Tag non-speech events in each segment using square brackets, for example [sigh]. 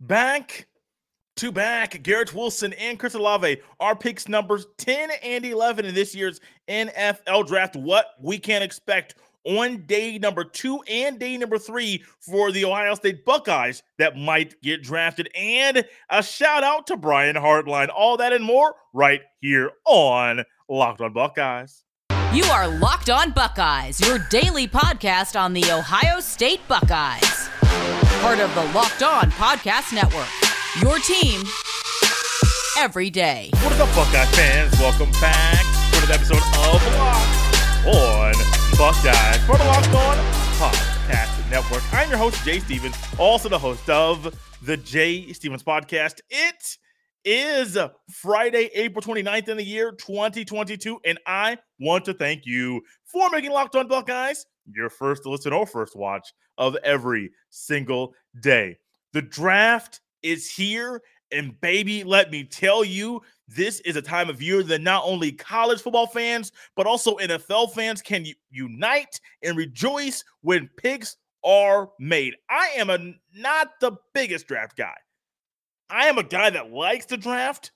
Back to back, Garrett Wilson and Chris Olave are picks numbers 10 and 11 in this year's NFL draft. What we can expect on day number two and day number three for the Ohio State Buckeyes that might get drafted. And a shout out to Brian Hartline. All that and more right here on Locked on Buckeyes. You are Locked on Buckeyes, your daily podcast on the Ohio State Buckeyes. Part of the Locked on Podcast Network. Your team every day. What is up, Buckeye fans? Welcome back to another episode of Locked on Buckeyes for the Locked on Podcast Network. I'm your host, Jay Stevens, also the host of the Jay Stevens Podcast. It is Friday, April 29th in the year 2022, and I want to thank you for making Locked on Buckeyes your first listen or first watch of every single day. The draft is here. And baby, let me tell you, this is a time of year that not only college football fans, but also NFL fans can unite and rejoice when picks are made. I am a not the biggest draft guy. I am a guy that likes to draft.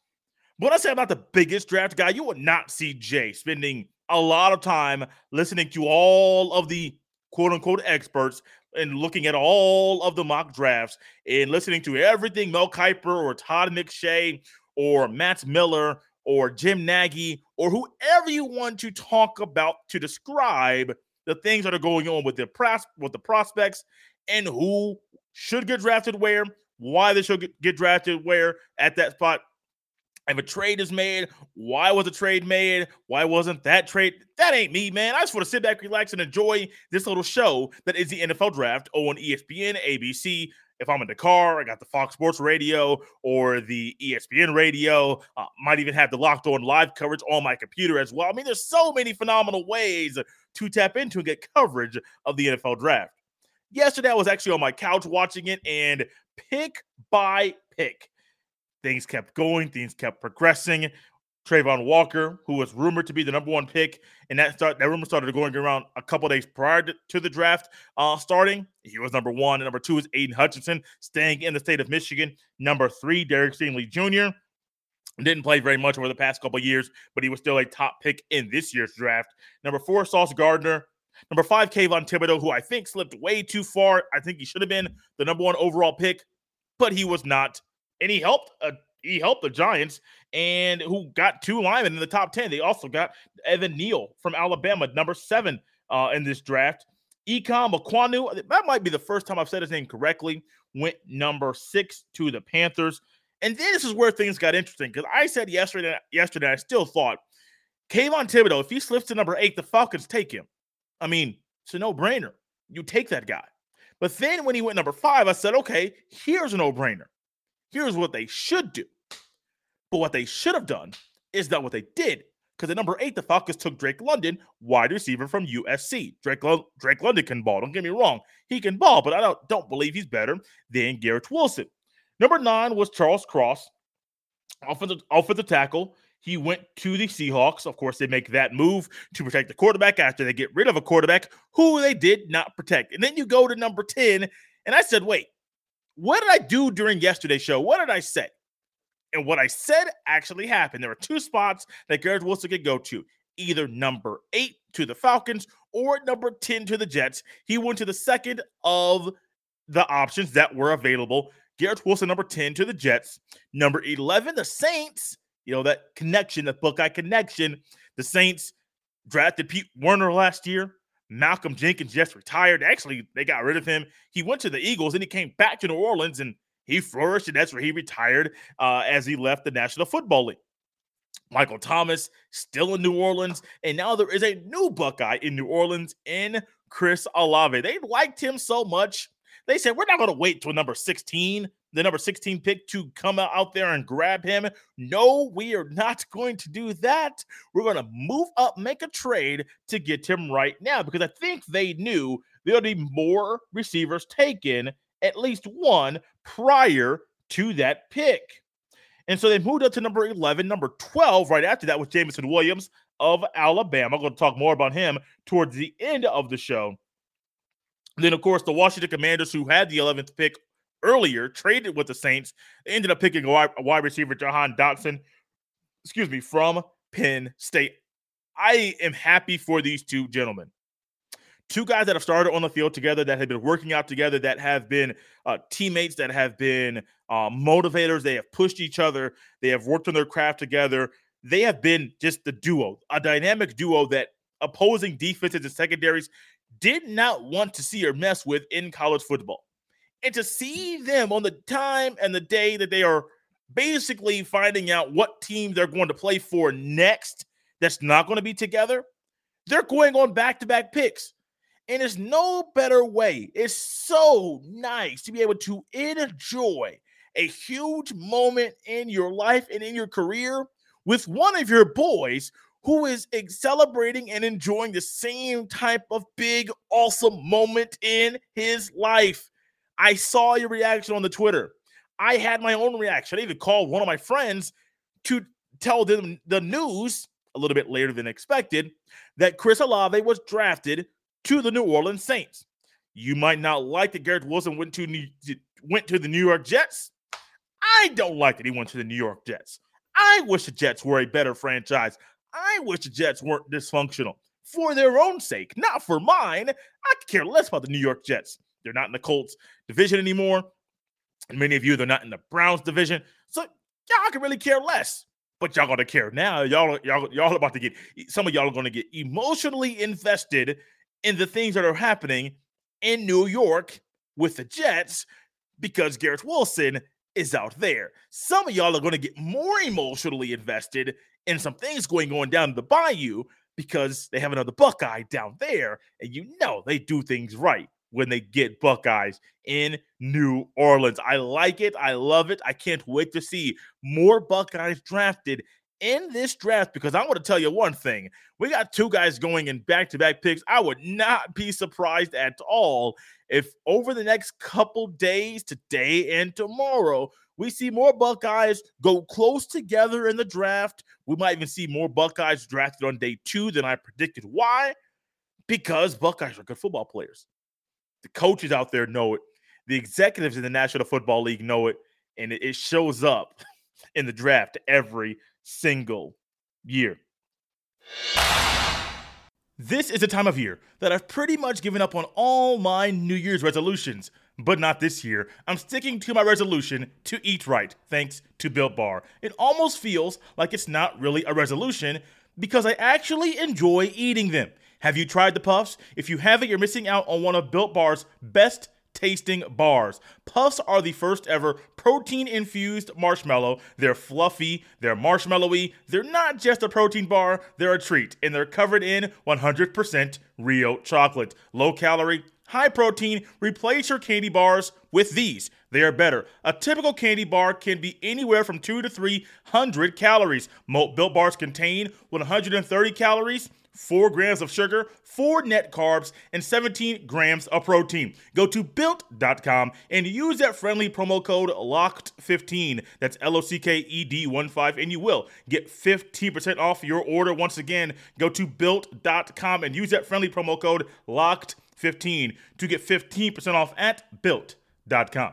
But when I say I'm not the biggest draft guy, you will not see Jay spending a lot of time listening to all of the quote unquote experts and looking at all of the mock drafts and listening to everything Mel Kiper or Todd McShay or Matt Miller or Jim Nagy or whoever you want to talk about to describe the things that are going on with the pros- with the prospects and who should get drafted where, why they should get, get drafted where at that spot if a trade is made, why was a trade made? Why wasn't that trade? That ain't me, man. I just want to sit back, relax, and enjoy this little show that is the NFL draft on ESPN, ABC. If I'm in the car, I got the Fox Sports radio or the ESPN radio. Uh, might even have the locked on live coverage on my computer as well. I mean, there's so many phenomenal ways to tap into and get coverage of the NFL draft. Yesterday, I was actually on my couch watching it and pick by pick Things kept going, things kept progressing. Travon Walker, who was rumored to be the number one pick, and that start that rumor started going around a couple days prior to, the draft uh, starting. He was number one. And number two is Aidan Hutchinson, staying in the state of Michigan. Number three, Derek Stingley Jr. Didn't play very much over the past couple years, but he was still a top pick in this year's draft. Number four, Sauce Gardner. Number five, Kayvon Thibodeaux, who I think slipped way too far. I think he should have been the number one overall pick, but he was not and he helped uh, he helped the Giants and who got two linemen in the top 10. They also got Evan Neal from Alabama, number seven uh, in this draft. Ikem Ekwonu, that might be the first time I've said his name correctly, went number six to the Panthers. And this is where things got interesting because I said yesterday, yesterday, I still thought Kayvon Thibodeaux, if he slips to number eight, the Falcons take him. I mean, it's a no brainer. You take that guy. But then when he went number five, I said, okay, here's a no brainer. Here's what they should do. But what they should have done is not what they did. Because at number eight, the Falcons took Drake London, wide receiver from USC. Drake, Drake London can ball. Don't get me wrong. He can ball, but I don't, don't believe he's better than Garrett Wilson. Number nine was Charles Cross, offensive, offensive tackle. He went to the Seahawks. Of course, they make that move to protect the quarterback after they get rid of a quarterback who they did not protect. And then you go to number 10, and I said, wait, what did I do during yesterday's show? What did I say? And what I said actually happened. There were two spots that Garrett Wilson could go to either number eight to the Falcons or number 10 to the Jets. He went to the second of the options that were available. Garrett Wilson, number 10 to the Jets. Number 11, the Saints. You know, that connection, the Buckeye connection. The Saints drafted Pete Werner last year. Malcolm Jenkins just retired. Actually, they got rid of him. He went to the Eagles and he came back to New Orleans and he flourished, and that's where he retired uh, as he left the National Football League. Michael Thomas still in New Orleans, and now there is a new Buckeye in New Orleans in Chris Olave. They liked him so much. They said, We're not going to wait till number 16 the number 16 pick to come out there and grab him. No, we are not [laughs] going to do that. We're going to move up, make a trade to get him right now because I think they knew there'll be more receivers taken, at least one prior to that pick. And so they moved up to number 11, number 12 right after that was Jameson Williams of Alabama. I'm going to talk more about him towards the end of the show. then, of course, the Washington Commanders, who had the 11th pick earlier, traded with the Saints. They ended up picking a wide, a wide receiver, Jahan Dotson, excuse me, from Penn State. I am happy for these two gentlemen. Two guys that have started on the field together, that have been working out together, that have been uh, teammates, that have been uh, motivators. They have pushed each other. They have worked on their craft together. They have been just the duo, a dynamic duo that opposing defenses and secondaries did not want to see or mess with in college football. And to see them on the time and the day that they are basically finding out what team they're going to play for next that's not going to be together, they're going on back to back picks. And there's no better way. It's so nice to be able to enjoy a huge moment in your life and in your career with one of your boys who is celebrating and enjoying the same type of big, awesome moment in his life. I saw your reaction on the Twitter. I had my own reaction. I even called one of my friends to tell them the news a little bit later than expected that Chris Olave was drafted to the New Orleans Saints. You might not like that Garrett Wilson went to New, went to the New York Jets. I don't like that he went to the New York Jets. I wish the Jets were a better franchise. I wish the Jets weren't dysfunctional for their own sake, not for mine. I could care less about the New York Jets. They're not in the Colts division anymore. And many of you, they're not in the Browns division. So y'all can really care less. But y'all gonna care now. Y'all, y'all, y'all about to get some of y'all are gonna get emotionally invested in the things that are happening in New York with the Jets because Garrett Wilson is out there. Some of y'all are going to get more emotionally invested in some things going on down the bayou because they have another Buckeye down there, and you know they do things right when they get Buckeyes in New Orleans. I like it. I love it. I can't wait to see more Buckeyes drafted in this draft because I want to tell you one thing. We got two guys going in back to back picks. I would not be surprised at all if over the next couple days, today and tomorrow, we see more Buckeyes go close together in the draft. We might even see more Buckeyes drafted on day two than I predicted. Why? Because Buckeyes are good football players. The coaches out there know it. The executives in the National Football League know it. And it shows up [laughs] in the draft every single year. This is a time of year that I've pretty much given up on all my New Year's resolutions, but not this year. I'm sticking to my resolution to eat right, thanks to Built Bar. It almost feels like it's not really a resolution because I actually enjoy eating them. Have you tried the puffs? If you haven't, you're missing out on one of Built Bar's best tasting bars. Puffs are the first ever protein infused marshmallow. They're fluffy, they're marshmallowy, they're not just a protein bar, they're a treat, and they're covered in 100% real chocolate. Low calorie, high protein, replace your candy bars with these. They are better. A typical candy bar can be anywhere from 2 to 300 calories. Most Built bars contain 130 calories 4 grams of sugar, 4 net carbs, and 17 grams of protein. Go to built.com and use that friendly promo code LOCKED15. That's L O C K E D 1 5, and you will get 15% off your order. Once again, go to built.com and use that friendly promo code LOCKED15 to get 15% off at built.com.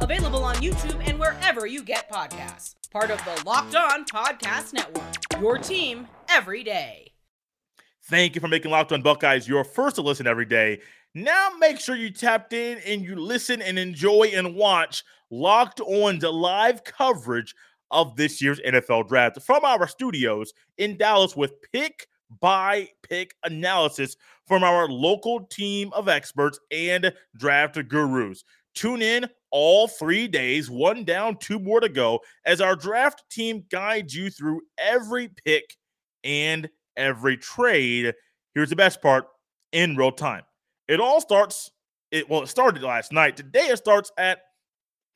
Available on YouTube and wherever you get podcasts. Part of the Locked On Podcast Network. Your team every day. Thank you for making Locked On Buckeyes your first to listen every day. Now make sure you tapped in and you listen and enjoy and watch Locked On's live coverage of this year's NFL draft from our studios in Dallas with pick by pick analysis from our local team of experts and draft gurus. Tune in all three days, one down, two more to go, as our draft team guides you through every pick and every trade. Here's the best part in real time. It all starts, it well, it started last night. Today it starts at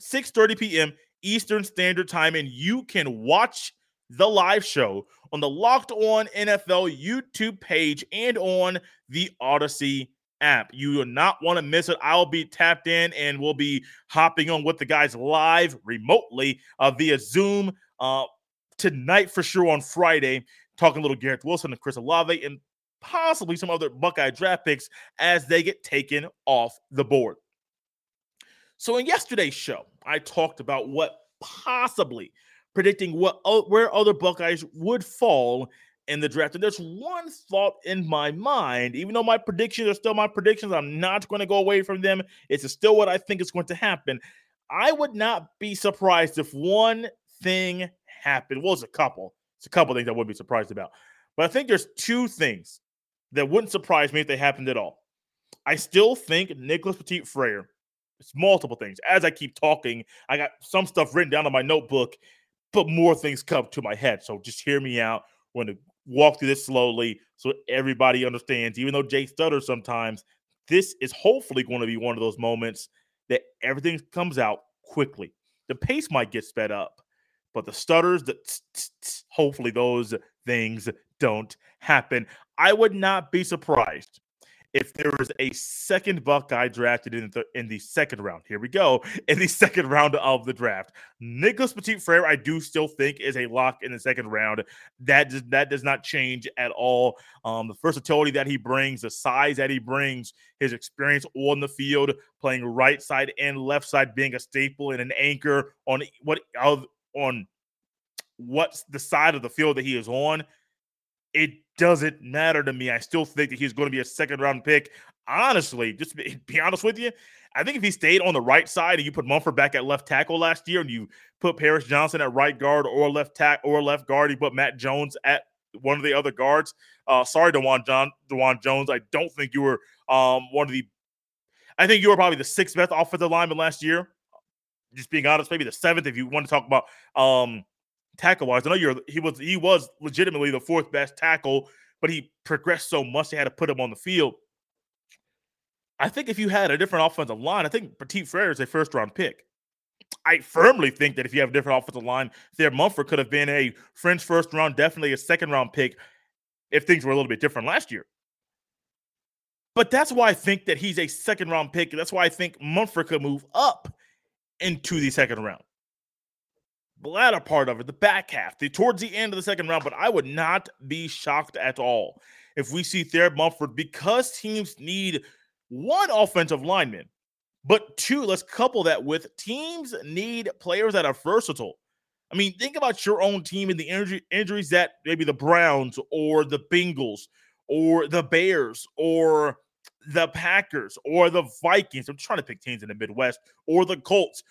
6:30 p.m. Eastern Standard Time, and you can watch the live show on the Locked On NFL YouTube page and on the Audacy app. You will not want to miss it. I'll be tapped in and we'll be hopping on with the guys live remotely uh, via Zoom uh, tonight for sure on Friday, talking a little Garrett Wilson and Chris Olave and possibly some other Buckeye draft picks as they get taken off the board. So in yesterday's show, I talked about what possibly predicting what where other Buckeyes would fall in the draft. And there's one thought in my mind, even though my predictions are still my predictions, I'm not going to go away from them. It's still what I think is going to happen. I would not be surprised if one thing happened. Well, it's a couple. It's a couple things I would be surprised about. But I think there's two things that wouldn't surprise me if they happened at all. I still think Nicholas Petit Frere, it's multiple things. As I keep talking, I got some stuff written down on my notebook, but more things come to my head. So just hear me out. We're going to walk through this slowly so everybody understands. Even though Jay stutters sometimes, this is hopefully going to be one of those moments that everything comes out quickly. The pace might get sped up, but the stutters, that hopefully those things don't happen. I would not be surprised if there was a second Buckeye drafted in the in the second round. Here we go [laughs] in the second round of the draft. Nicholas Petit Frere, I do still think is a lock in the second round. That does that does not change at all. Um, the versatility that he brings, the size that he brings, his experience on the field, playing right side and left side, being a staple and an anchor on what on what's the side of the field that he is on it doesn't matter to me. I still think that he's going to be a second round pick. Honestly, just [laughs] be, honest with you, I think if he stayed on the right side and you put Munford back at left tackle last year and you put Paris Johnson at right guard or left tack or left guard, you put Matt Jones at one of the other guards. Uh, sorry, Dawand John Dawand Jones. I don't think you were um, one of the. I think you were probably the sixth best offensive lineman last year. Just being honest, maybe the seventh if you want to talk about um, tackle wise. I know you're he was he was legitimately the fourth best tackle, but he progressed so much they had to put him on the field. I think if you had a different offensive line, I think Petit Frere is a first round pick. I firmly think that if you have a different offensive line, there Munford could have been a French first round, definitely a second round pick if things were a little bit different last year. But that's why I think that he's a second round pick. That's why I think Munford could move up into the second round latter part of it, the back half, the towards the end of the second round. But I would not be shocked at all if we see Thayer Munford because teams need one offensive lineman, but two, let's couple that with teams need players that are versatile. I mean, think about your own team and the injury, injuries that maybe the Browns or the Bengals or the Bears or the Packers or the Vikings. I'm trying to pick teams in the Midwest or the Colts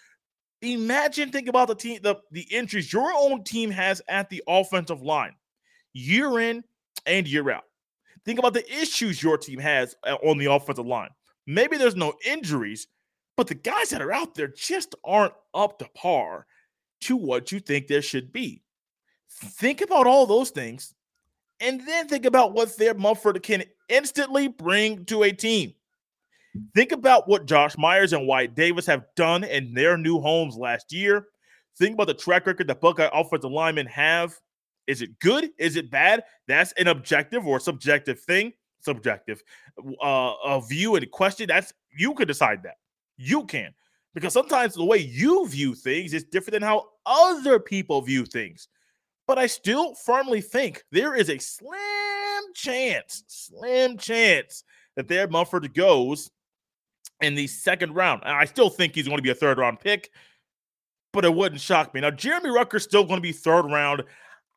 Imagine, think about the team, the, the injuries your own team has at the offensive line, year in and year out. Think about the issues your team has uh, on the offensive line. Maybe there's no injuries, but the guys that are out there just aren't up to par to what you think there should be. Think about all those things, and then think about what Thayer Munford can instantly bring to a team. Think about what Josh Myers and Wyatt Davis have done in their new homes last year. Think about the track record that Buckeye offensive linemen have. Is it good? Is it bad? That's an objective or subjective thing. Subjective uh, a view and question. That's you can decide that. You can because sometimes the way you view things is different than how other people view things. But I still firmly think there is a slim chance, slim chance that Thayer Munford goes in the second round. And I still think he's going to be a third round pick, but it wouldn't shock me. Now, Jeremy Ruckert's still going to be third round.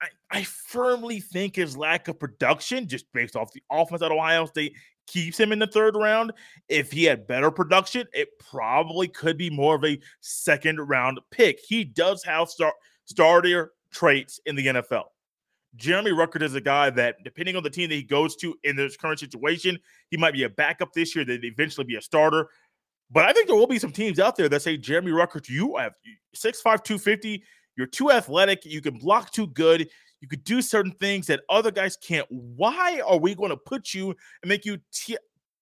I, I firmly think his lack of production, just based off the offense at Ohio State, keeps him in the third round. If he had better production, it probably could be more of a second round pick. He does have star- starter traits in the NFL. Jeremy Ruckert is a guy that, depending on the team that he goes to in this current situation, he might be a backup this year, then eventually be a starter. But I think there will be some teams out there that say, Jeremy Ruckert, you have 6'5, 250, you're too athletic, you can block too good, you could do certain things that other guys can't. Why are we going to put you and make you T-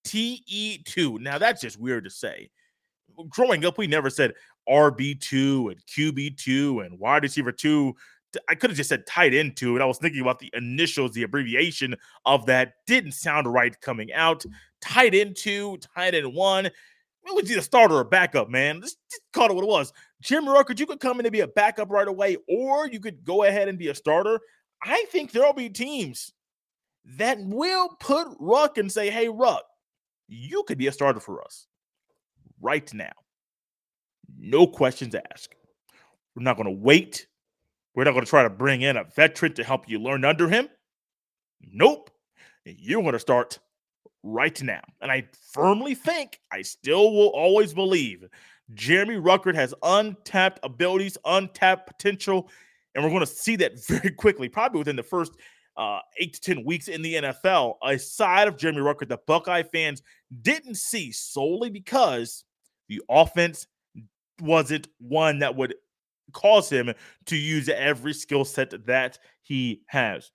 TE2? Now, that's just weird to say. Growing up, we never said, RB2 and QB2 and wide receiver 2. I could have just said tight end two, and I was thinking about the initials, the abbreviation of that didn't sound right coming out. Tight end two, tight one. It was either starter or backup, man. Just, just call it what it was. Jim Ruckert, you could come in and be a backup right away, or you could go ahead and be a starter. I think there'll be teams that will put Ruck and say, hey, Ruck, you could be a starter for us right now. No questions asked. We're not going to wait. We're not going to try to bring in a veteran to help you learn under him. Nope. You're going to start right now. And I firmly think, I still will always believe, Jeremy Ruckert has untapped abilities, untapped potential. And we're going to see that [laughs] very quickly, probably within the first uh, eight to 10 weeks in the NFL, a side of Jeremy Ruckert that Buckeye fans didn't see solely because the offense wasn't one that would cause him to use every skill set that he has.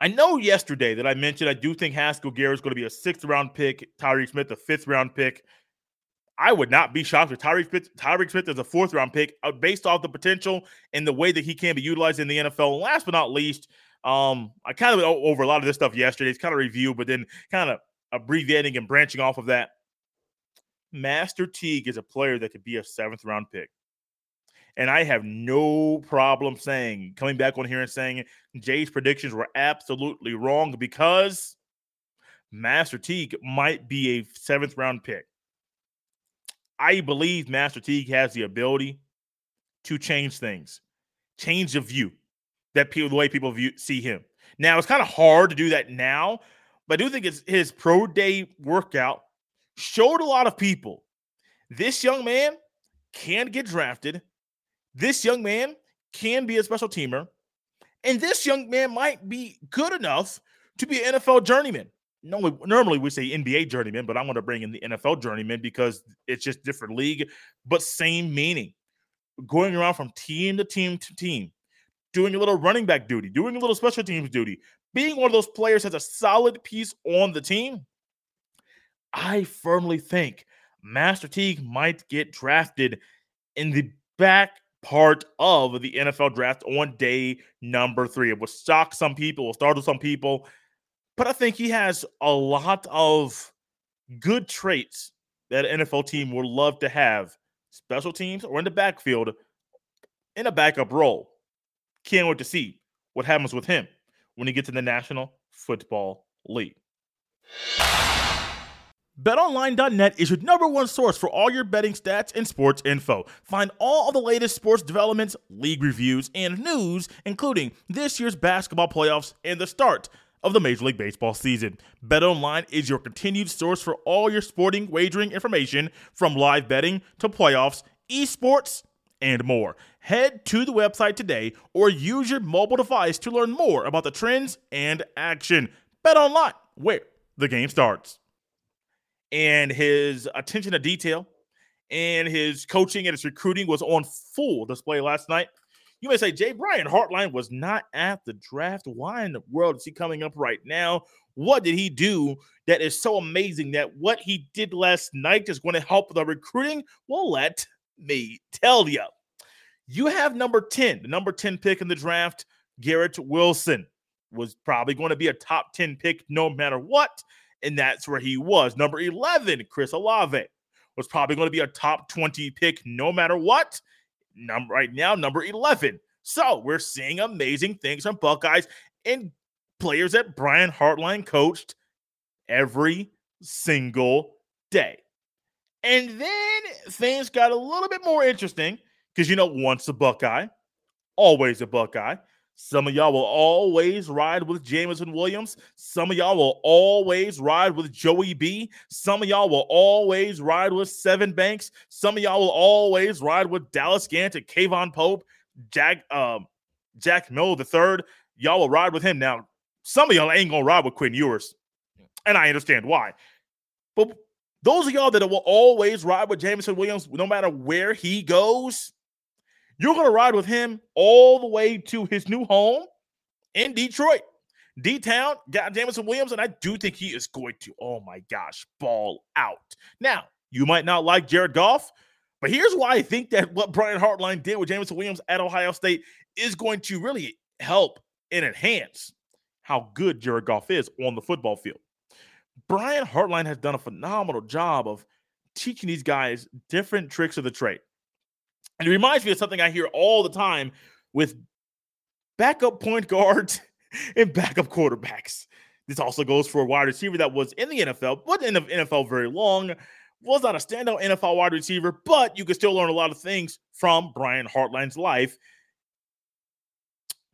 I know yesterday that I mentioned I do think Haskell Garrett is going to be a sixth round pick, Tyreke Smith a fifth round pick. I would not be shocked if Tyreke Smith, Tyreke Smith is a fourth round pick uh, based off the potential and the way that he can be utilized in the NFL. And last but not least, um, I kind of over a lot of this stuff yesterday. It's kind of review, but then kind of abbreviating and branching off of that. Master Teague is a player that could be a seventh round pick. And I have no problem saying, coming back on here and saying Jay's predictions were absolutely wrong because Master Teague might be a seventh round pick. I believe Master Teague has the ability to change things, change the view that people, the way people view, see him. Now, it's kind of hard to do that now, but I do think it's his pro day workout showed a lot of people this young man can get drafted. This young man can be a special teamer. And this young man might be good enough to be an NFL journeyman. Normally, we say NBA journeyman, but I'm going to bring in the NFL journeyman because it's just different league, but same meaning. Going around from team to team to team, doing a little running back duty, doing a little special teams duty, being one of those players has a solid piece on the team I firmly think Master Teague might get drafted in the back part of the NFL draft on day number three. It will shock some people, will startle some people, but I think he has a lot of good traits that NFL team would love to have, special teams or in the backfield in a backup role. Can't wait to see what happens with him when he gets in the National Football League. BetOnline.net is your number one source for all your betting stats and sports info. Find all of the latest sports developments, league reviews, and news, including this year's basketball playoffs and the start of the Major League Baseball season. BetOnline is your continued source for all your sporting wagering information from live betting to playoffs, esports, and more. Head to the website today or use your mobile device to learn more about the trends and action. BetOnline, where the game starts and his attention to detail and his coaching and his recruiting was on full display last night. You may say Jay Brian Hartline was not at the draft. Why in the world is he coming up right now? What did he do that is so amazing that what he did last night is going to help the recruiting? Well, let me tell you. You have number 10, the number 10 pick in the draft, Garrett Wilson was probably going to be a top 10 pick no matter what and that's where he was. Number 11, Chris Olave was probably going to be a top 20 pick no matter what. Number right now, number 11. So we're seeing amazing things from Buckeyes and players that Brian Hartline coached every single day. And then things got a little bit more interesting because, you know, once a Buckeye, always a Buckeye. Some of y'all will always ride with Jameson Williams. Some of y'all will always ride with Joey B. Some of y'all will always ride with Sevyn Banks. Some of y'all will always ride with Dallas Gant and K'Vaughan Pope, Jack um, Jack Miller the third. Y'all will ride with him. Now, some of y'all ain't gonna ride with Quinn Ewers, and I understand why. But those of y'all that will always ride with Jameson Williams, no matter where he goes, you're going to ride with him all the way to his new home in Detroit. D Town got Jameson Williams, and I do think he is going to, oh my gosh, ball out. Now, you might not like Jared Goff, But here's why I think that what Brian Hartline did with Jameson Williams at Ohio State is going to really help and enhance how good Jared Goff is on the football field. Brian Hartline has done a phenomenal job of teaching these guys different tricks of the trade. And it reminds me of something I hear all the time with backup point [laughs] guards and backup quarterbacks. This also goes for a wide receiver that was in the NFL, but in the NFL very long, was not a standout NFL wide receiver, but you can still learn a lot of things from Brian Hartline's life.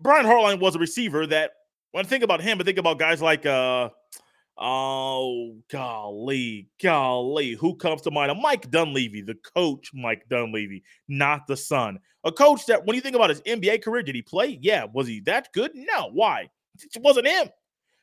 Brian Hartline was a receiver that, when I think about him, I think about guys like, uh, oh, golly, golly, who comes to mind? Mike Dunleavy, the coach, Mike Dunleavy, not the son. A coach that, when you think about his NBA career, did he play? Yeah. Was he that good? No. Why? It wasn't him.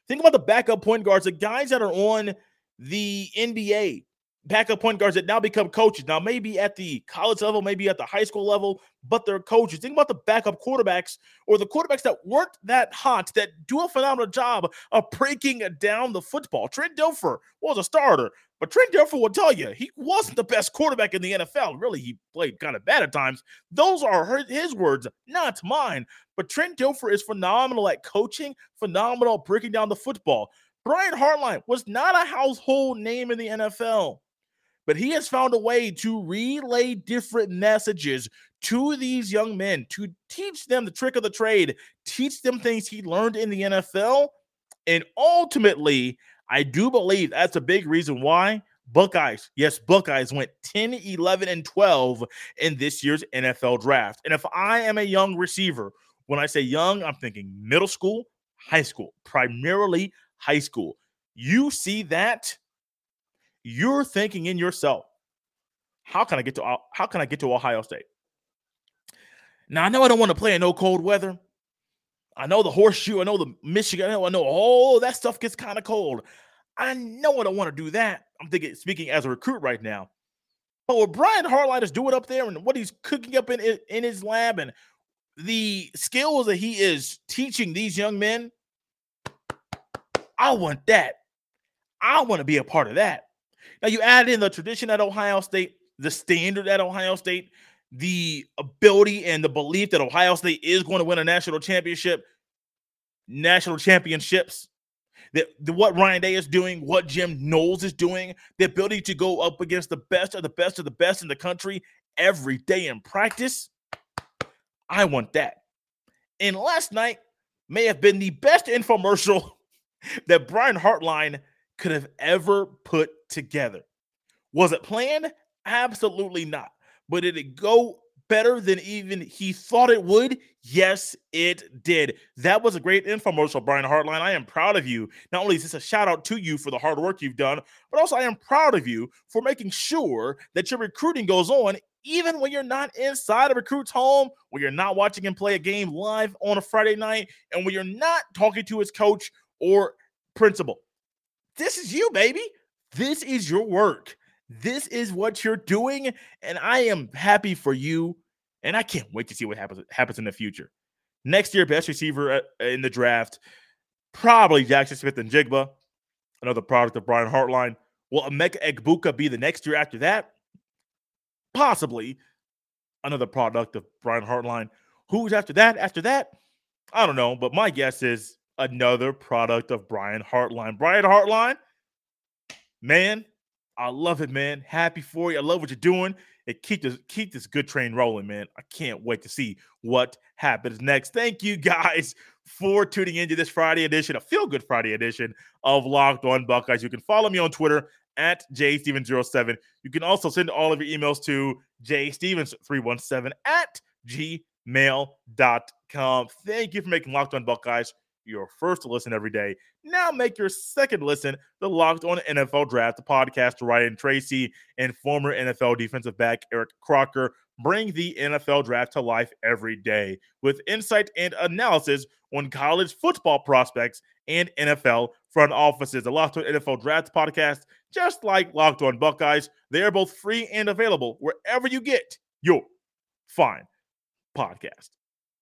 Think about the backup point guards, the guys that are on the NBA, backup point guards that now become coaches. Now, maybe at the college level, maybe at the high school level, but they're coaches. Think about the backup quarterbacks or the quarterbacks that weren't that hot, that do a phenomenal job of breaking down the football. Trent Dilfer was a starter, but Trent Dilfer will tell you he wasn't the best quarterback in the NFL. Really, he played kind of bad at times. Those are his words, not mine. But Trent Dilfer is phenomenal at coaching, phenomenal breaking down the football. Brian Hartline was not a household name in the NFL but he has found a way to relay different messages to these young men to teach them the trick of the trade, teach them things he learned in the NFL. And ultimately, I do believe that's a big reason why Buckeyes, yes, Buckeyes went 10, 11, and 12 in this year's NFL draft. And if I am a young receiver, when I say young, I'm thinking middle school, high school, primarily high school. You see that you're thinking in yourself, how can I get to oh-, how can I get to Ohio State? Now I know I don't want to play in no cold weather. I know the horseshoe, I know the Michigan, I know, I know all that stuff gets kind of cold. I know I don't want to do that. I'm thinking, speaking as a recruit right now. But what Brian Hartline is doing up there and what he's cooking up in, in his lab and the skills that he is teaching these young men, I want that. I want to be a part of that. Now you add in the tradition at Ohio State, the standard at Ohio State, the ability and the belief that Ohio State is going to win a national championship, national championships. That what Ryan Day is doing, what Jim Knowles is doing, the ability to go up against the best of the best of the best in the country every day in practice. I want that. And last night may have been the best infomercial [laughs] that Brian Hartline could have ever put together. Was it planned? Absolutely not. But did it go better than even he thought it would? Yes, it did. That was a great infomercial, Brian Hartline. I am proud of you. Not only is this a shout out to you for the hard work you've done, but also I am proud of you for making sure that your recruiting goes on even when you're not inside a recruit's home, when you're not watching him play a game live on a Friday night, and when you're not talking to his coach or principal. This is you, baby. This is your work. This is what you're doing. And I am happy for you. And I can't wait to see what happens, happens in the future. Next year, best receiver uh, in the draft, probably Jaxon Smith-Njigba, another product of Brian Hartline. Will Emeka Egbuka be the next year after that? Possibly another product of Brian Hartline. Who's after that? After that, I don't know. But my guess is another product of Brian Hartline. Brian Hartline, man, I love it, man. Happy for you. I love what you're doing. And keep this keep this good train rolling, man. I can't wait to see what happens next. Thank you [laughs] guys for tuning into this Friday edition, a feel good Friday edition of Locked On Buckeyes. You can follow me on Twitter at jstevens07. You can also send all of your emails to jstevens317 at gmail.com. Thank you for making Locked On Buckeyes your first listen every day. Now make your second listen the Locked On NFL Draft, podcast Ryan Tracy and former NFL defensive back Eric Crocker bring the NFL draft to life every day with insight and analysis on college football prospects and NFL front offices. The Locked On NFL Draft podcast, just like Locked On Buckeyes, they are both free and available wherever you get your fine podcast.